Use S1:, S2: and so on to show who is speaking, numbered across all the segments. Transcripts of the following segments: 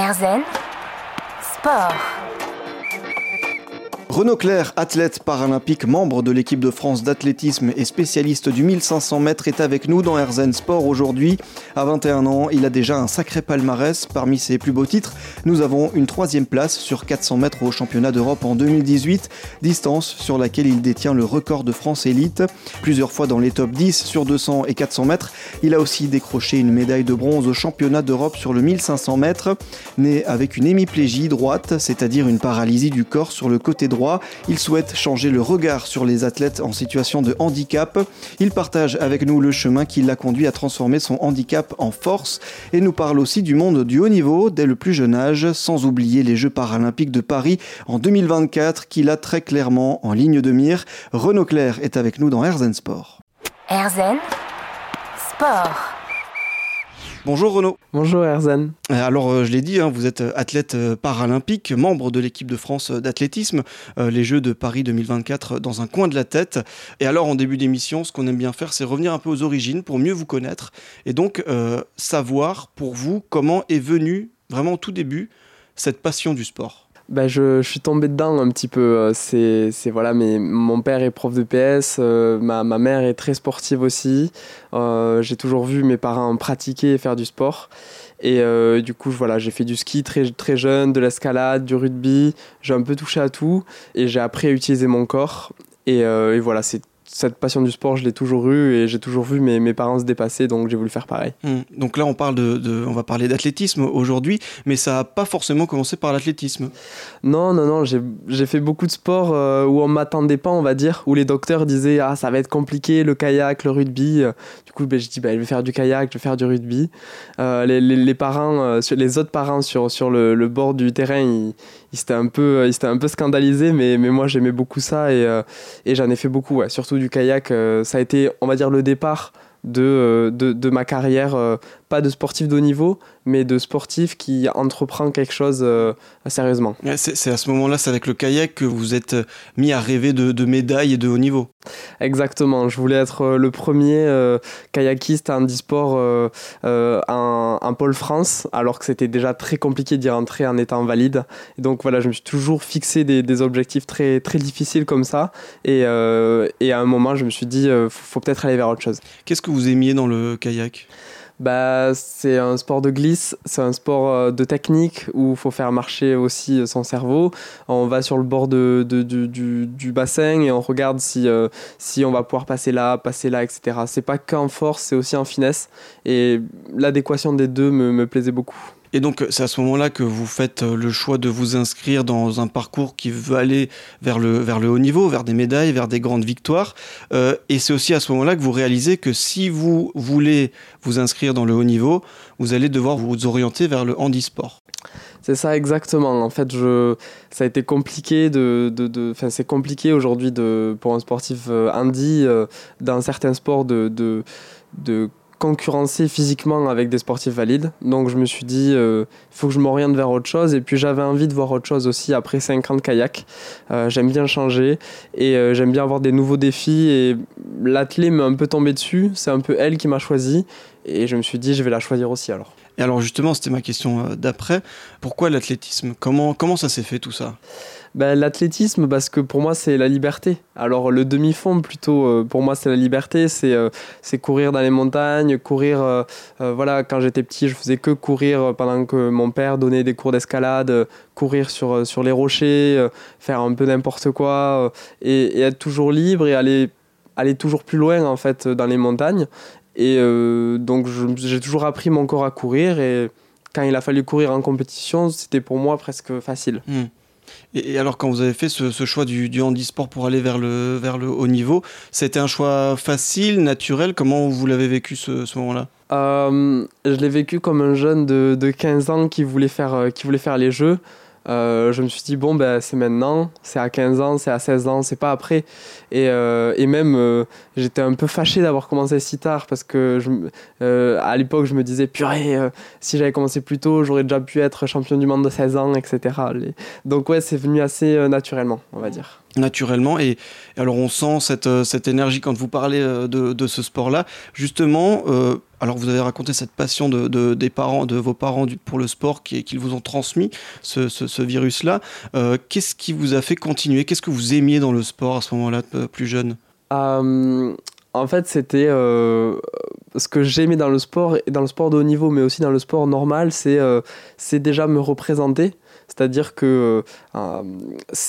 S1: Erzen Sport.
S2: Renaud Claire, athlète paralympique, membre de l'équipe de France d'athlétisme et spécialiste du 1500 mètres, est avec nous dans Herzen Sport aujourd'hui. À 21 ans, il a déjà un sacré palmarès. Parmi ses plus beaux titres, nous avons une troisième place sur 400 mètres au championnat d'Europe en 2018, distance sur laquelle il détient le record de France élite. Plusieurs fois dans les top 10 sur 200 et 400 mètres, il a aussi décroché une médaille de bronze au championnat d'Europe sur le 1500 mètres. Né avec une hémiplégie droite, c'est-à-dire une paralysie du corps sur le côté droit, il souhaite changer le regard sur les athlètes en situation de handicap. Il partage avec nous le chemin qui l'a conduit à transformer son handicap en force et nous parle aussi du monde du haut niveau dès le plus jeune âge, sans oublier les Jeux paralympiques de Paris en 2024 qu'il a très clairement en ligne de mire. Renaud Claire est avec nous dans Herzen Sport.
S1: Erzen Sport.
S2: Bonjour Renaud.
S3: Bonjour Erzan.
S2: Euh, alors euh, je l'ai dit, hein, vous êtes euh, athlète paralympique, membre de l'équipe de France d'athlétisme, les Jeux de Paris 2024 dans un coin de la tête. Et alors en début d'émission, ce qu'on aime bien faire, c'est revenir un peu aux origines pour mieux vous connaître et donc savoir pour vous comment est venue vraiment au tout début cette passion du sport.
S3: Bah, je, suis tombé dedans un petit peu. Euh, c'est, voilà, mais mon père est prof de PS, euh, ma, ma, mère est très sportive aussi. Euh, j'ai toujours vu mes parents pratiquer et faire du sport. Et du coup, voilà, j'ai fait du ski très, très jeune, de l'escalade, du rugby. J'ai un peu touché à tout et j'ai appris à utiliser mon corps. Et, et voilà, c'est cette passion du sport, je l'ai toujours eue et j'ai toujours vu mes, mes, parents se dépasser, donc j'ai voulu faire pareil.
S2: Hmm. Donc là, on, parle de, on va parler d'athlétisme aujourd'hui, mais ça n'a pas forcément commencé par l'athlétisme.
S3: Non, non, non, j'ai fait beaucoup de sports euh, où on m'attendait pas, on va dire, où les docteurs disaient Ah, ça va être compliqué, le kayak, le rugby. Du coup, ben, je dis bah, Je vais faire du kayak, je vais faire du rugby. Euh, les, les, parents, euh, les autres parents sur, sur le, le bord du terrain, ils, ils s'étaient un, peu, un peu scandalisés, mais, moi j'aimais beaucoup ça et, et j'en ai fait beaucoup, surtout du kayak, euh, ça a été, on va dire, le départ de, euh, de, de ma carrière, euh, pas de sportif de haut niveau, mais de sportif qui entreprend quelque chose sérieusement.
S2: C'est à ce moment-là, c'est avec le kayak que vous êtes mis à rêver de, de, médailles et de haut niveau.
S3: Exactement, je voulais être le premier kayakiste à handisport en, en pôle France, alors que c'était déjà très compliqué d'y rentrer en étant valide. Et donc voilà, je me suis toujours fixé des, des objectifs très, très difficiles comme ça. Et, et, à un moment, je me suis dit, il faut peut-être aller vers autre chose.
S2: Qu'est-ce que vous aimiez dans le kayak?
S3: Bah, c'est un sport de glisse, c'est un sport euh, de technique où il faut faire marcher aussi son cerveau. On va sur le bord de, du, bassin et on regarde si, euh, si on va pouvoir passer là, passer là, etc. C'est pas qu'en force, c'est aussi en finesse. Et l'adéquation des deux me, me plaisait beaucoup.
S2: Et donc, c'est à ce moment-là que vous faites euh, le choix de vous inscrire dans un parcours qui veut aller vers le, vers le haut niveau, vers des médailles, vers des grandes victoires. Euh, et c'est aussi à ce moment-là que vous réalisez que si vous voulez vous inscrire dans le haut niveau, vous allez devoir vous orienter vers le handisport.
S3: C'est ça exactement. En fait, je, ça a été compliqué de, de, de c'est compliqué aujourd'hui de, pour un sportif euh, handi dans certains sports de, de concurrencer physiquement avec des sportifs valides. Donc je me suis dit, il euh, faut que je m'oriente vers autre chose. Et puis j'avais envie de voir autre chose aussi après 5 ans de kayak. Euh, j'aime bien changer et euh, j'aime bien avoir des nouveaux défis. Et l'athlète m'est un peu tombé dessus. C'est un peu elle qui m'a choisi. Et je me suis dit, je vais la choisir aussi alors.
S2: Et alors justement, c'était ma question d'après. Pourquoi l'athlétisme? Comment, comment ça s'est fait tout ça?
S3: Ben, L'athlétisme, parce que pour moi, c'est la liberté. Alors, le demi-fond, plutôt, euh, pour moi, c'est la liberté. C'est euh, courir dans les montagnes, courir. Euh, voilà, quand j'étais petit, je faisais que courir pendant que mon père donnait des cours d'escalade, courir sur, sur les rochers, faire un peu n'importe quoi, et, et, être toujours libre et aller, aller toujours plus loin, en fait, dans les montagnes. Et donc, j'ai toujours appris mon corps à courir. Et quand il a fallu courir en compétition, c'était pour moi presque facile.
S2: Hmm. Et, alors, quand vous avez fait ce, choix du, du, handisport pour aller vers le, vers le haut niveau, c'était un choix facile, naturel? Comment vous l'avez vécu ce, moment-là?
S3: Euh, Je l'ai vécu comme un jeune de, de 15 ans qui voulait faire, euh, qui voulait faire les jeux. Euh, je me suis dit, bon, ben, c'est maintenant, c'est à 15 ans, c'est à 16 ans, c'est pas après. Et, euh, et même, euh, j'étais un peu fâché d'avoir commencé si tard parce que à l'époque, je me disais, purée, si j'avais commencé plus tôt, j'aurais déjà pu être champion du monde de 16 ans, etc. Donc, ouais, c'est venu assez naturellement, on va dire
S2: naturellement. Et, alors on sent cette, cette, énergie quand vous parlez de, de ce sport-là. Justement, Alors vous avez raconté cette passion de, des parents, de vos parents pour le sport qu'ils vous ont transmis, ce, virus-là. Euh, qu'est-ce qui vous a fait continuer? Qu'est-ce que vous aimiez dans le sport à ce moment-là, plus jeune?
S3: Euh, En fait, c'était ce que j'aimais dans le sport, et dans le sport de haut niveau, mais aussi dans le sport normal, c'est déjà me représenter. C'est-à-dire que euh,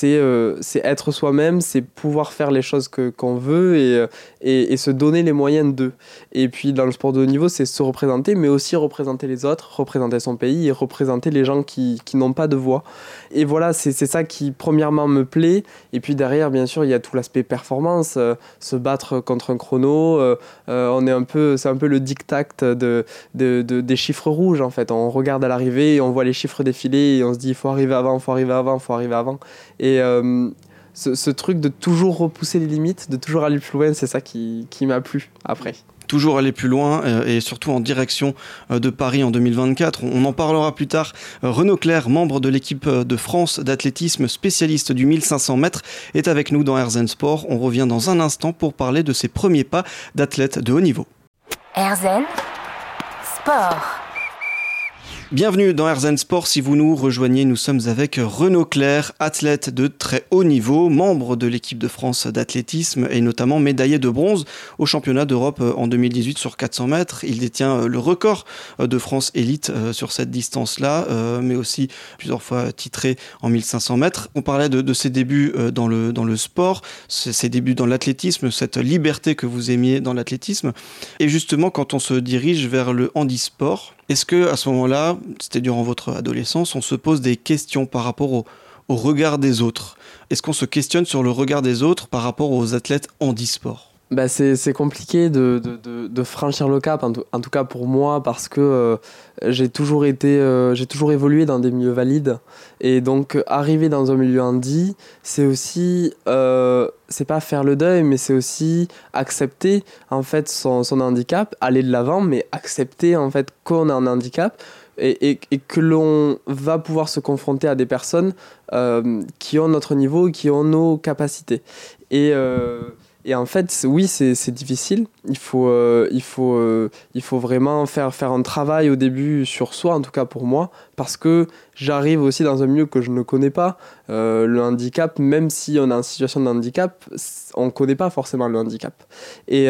S3: euh, c'est être soi-même, c'est pouvoir faire les choses qu'on veut et, et, et, se donner les moyens d'eux. Et puis dans le sport de haut niveau, c'est se représenter, mais aussi représenter les autres, représenter son pays et représenter les gens qui, qui n'ont pas de voix. Et voilà, c'est ça qui premièrement me plaît. Et puis derrière, bien sûr, il y a tout l'aspect performance, euh, se battre contre un chrono. on est un peu, c'est un peu le dictat de, de, de, des chiffres rouges en fait. On regarde à l'arrivée, on voit les chiffres défiler et on se dit faut arriver avant, faut arriver avant, faut arriver avant. Et euh, ce, truc de toujours repousser les limites, de toujours aller plus loin, c'est ça qui, qui m'a plu après
S2: toujours aller plus loin euh, et surtout en direction euh, de Paris en 2024. On en parlera plus tard. Renaud Claire, membre de l'équipe de France d'athlétisme, spécialiste du 1500 mètres, est avec nous dans Herzen Sport. On revient dans un instant pour parler de ses premiers pas d'athlète de haut niveau.
S1: Herzen Sport.
S2: Bienvenue dans Herzen Sport. Si vous nous rejoignez, nous sommes avec Renaud Claire, athlète de très haut niveau, membre de l'équipe de France d'athlétisme et notamment médaillé de bronze au championnat d'Europe en 2018 sur 400 mètres. Il détient le record de France élite euh, sur cette distance-là, euh, mais aussi plusieurs fois titré en 1500 mètres. On parlait de, ses débuts euh, dans le, dans le sport, ses débuts dans l'athlétisme, cette liberté que vous aimiez dans l'athlétisme. Et justement, quand on se dirige vers le handisport, est-ce que à ce moment-là, c'était durant votre adolescence, on se pose des questions par rapport au, regard des autres? Est-ce qu'on se questionne sur le regard des autres par rapport aux athlètes handisport
S3: bah c'est compliqué de, de, de, franchir le cap, en tout, cas pour moi, parce que euh, j'ai toujours euh, toujours évolué dans des milieux valides. Et donc, arriver dans un milieu handi, c'est aussi, euh, c'est pas faire le deuil, mais c'est aussi accepter en fait son, son handicap, aller de l'avant, mais accepter en fait qu'on a un handicap. Et, et, et, que l'on va pouvoir se confronter à des personnes qui ont notre niveau, qui ont nos capacités. Et, et en fait, oui, c'est difficile. Il faut, euh, il, faut, euh, il faut vraiment faire, faire un travail au début sur soi, en tout cas pour moi, parce que j'arrive aussi dans un milieu que je ne connais pas. Euh, le handicap, même si on est en situation de handicap, on ne connaît pas forcément le handicap. Et,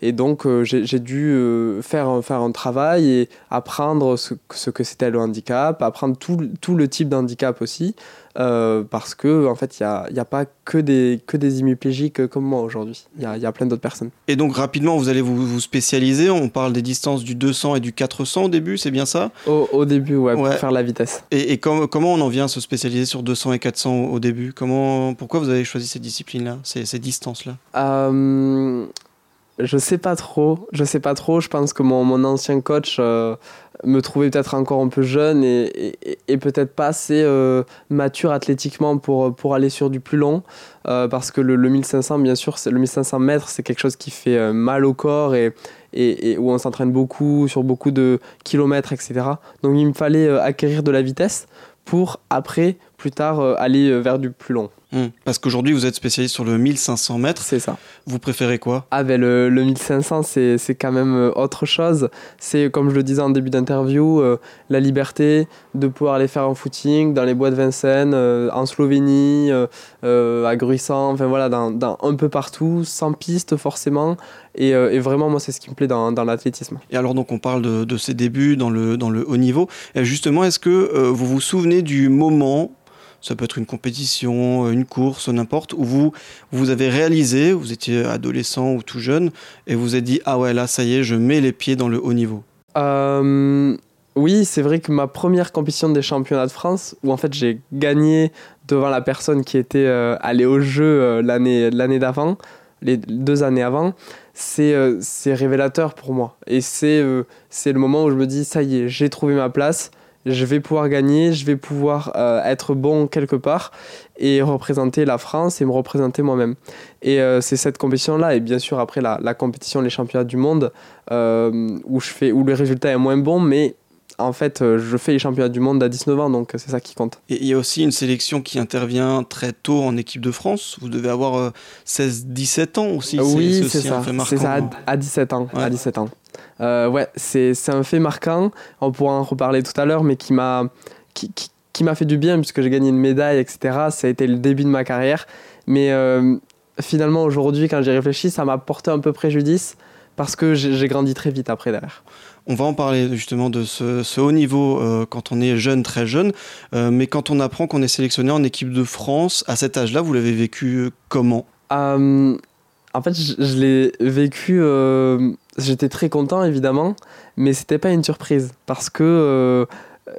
S3: et donc, j'ai dû faire, faire un travail et apprendre ce, ce que c'était le handicap, apprendre tout, tout le type d'handicap aussi. Parce que en fait, il n'y a, y a, pas que des, que des hémiplégiques comme moi aujourd'hui. Il y a, plein d'autres personnes.
S2: Et donc vous allez vous, vous, spécialiser. On parle des distances du 200 et du 400 au début, c'est bien ça?
S3: Au, au, début, ouais, pour faire la vitesse.
S2: Et, et comment on en vient à se spécialiser sur 200 et 400 au, début? Comment, Pourquoi vous avez choisi ces disciplines-là, ces, ces distances-là?
S3: Euh, Je sais sais pas trop. Je pense que mon, ancien coach. Euh, me trouvais peut-être encore un peu jeune et, peut-être pas assez euh, mature athlétiquement pour, aller sur du plus long. Euh, parce que le, 1500, bien sûr, le 1500 mètres, c'est quelque chose qui fait mal au corps et, et où on s'entraîne beaucoup, sur beaucoup de kilomètres, etc. Donc il me fallait acquérir de la vitesse pour après, plus tard, aller vers du plus long.
S2: Hmm. Parce qu'aujourd'hui, vous êtes spécialiste sur le 1500 mètres.
S3: C'est ça.
S2: Vous préférez quoi?
S3: Ah ben le, le 1500, c'est quand même euh, autre chose. C'est, comme je le disais en début d'interview, euh, la liberté de pouvoir aller faire un footing dans les bois de Vincennes, euh, en Slovénie, à Gruissant, enfin voilà, dans, dans, un peu partout, sans piste forcément. Et, et vraiment, moi, c'est ce qui me plaît dans, dans l'athlétisme.
S2: Et alors, donc, on parle de, de ses débuts dans le, dans le haut niveau. Et justement, est-ce que vous vous souvenez du moment ça peut être une compétition, une course, n'importe, où vous, vous avez réalisé, vous étiez adolescent ou tout jeune, et vous avez dit, ah ouais, là, ça y est, je mets les pieds dans le haut niveau
S3: euh, Oui, c'est vrai que ma première compétition des championnats de France, où en fait j'ai gagné devant la personne qui était euh, allée au jeu euh, l'année d'avant, les deux années avant, c'est révélateur pour moi. Et c'est le moment où je me dis, ça y est, j'ai trouvé ma place je vais pouvoir gagner, je vais pouvoir euh, être bon quelque part et représenter la France et me représenter moi-même. Et euh, c'est cette compétition-là, et bien sûr après la, compétition, les championnats du monde, euh, où, je fais, où le résultat est moins bon, mais en fait, euh, je fais les championnats du monde à 19 ans, donc c'est ça qui compte.
S2: Et il y a aussi une sélection qui intervient très tôt en équipe de France. Vous devez avoir 16-17 ans aussi.
S3: oui, c'est ça. C'est ça, à, 17 ans. À 17 ans. ouais, c'est un fait marquant. On pourra en reparler tout à l'heure, mais qui m'a qui, qui, m'a fait du bien puisque j'ai gagné une médaille, etc. Ça a été le début de ma carrière. Mais finalement, aujourd'hui, quand j'y réfléchi, ça m'a porté un peu préjudice parce que j'ai grandi très vite après derrière.
S2: On va en parler justement de ce, haut niveau euh, quand on est jeune, très jeune, euh, mais quand on apprend qu'on est sélectionné en équipe de France, à cet âge-là, vous l'avez vécu euh, comment?
S3: En fait, je, je l'ai vécu, j'étais très content évidemment, mais c'était pas une surprise parce que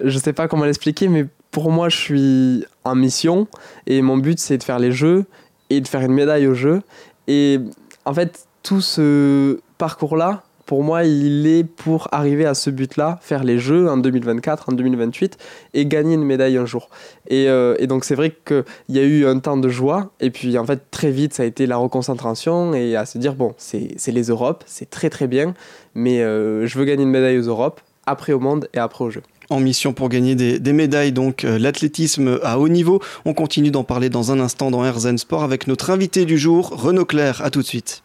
S3: je sais pas comment l'expliquer, mais pour moi, je suis en mission et mon but c'est de faire les jeux et de faire une médaille aux jeux. Et en fait, tout ce parcours-là, pour moi, il est pour arriver à ce but-là, faire les Jeux en 2024, en 2028 et gagner une médaille un jour. Et, euh, donc, c'est vrai qu'il y a eu un temps de joie, et puis en fait, très vite, ça a été la reconcentration et à se dire bon, c'est les Europes, c'est très très bien, mais euh, je veux gagner une médaille aux Europes, après au monde et après aux Jeux
S2: en mission pour gagner des, médailles, donc euh, l'athlétisme à haut niveau. On continue d'en parler dans un instant dans RZN Sport avec notre invité du jour, Renaud Claire. À tout de suite.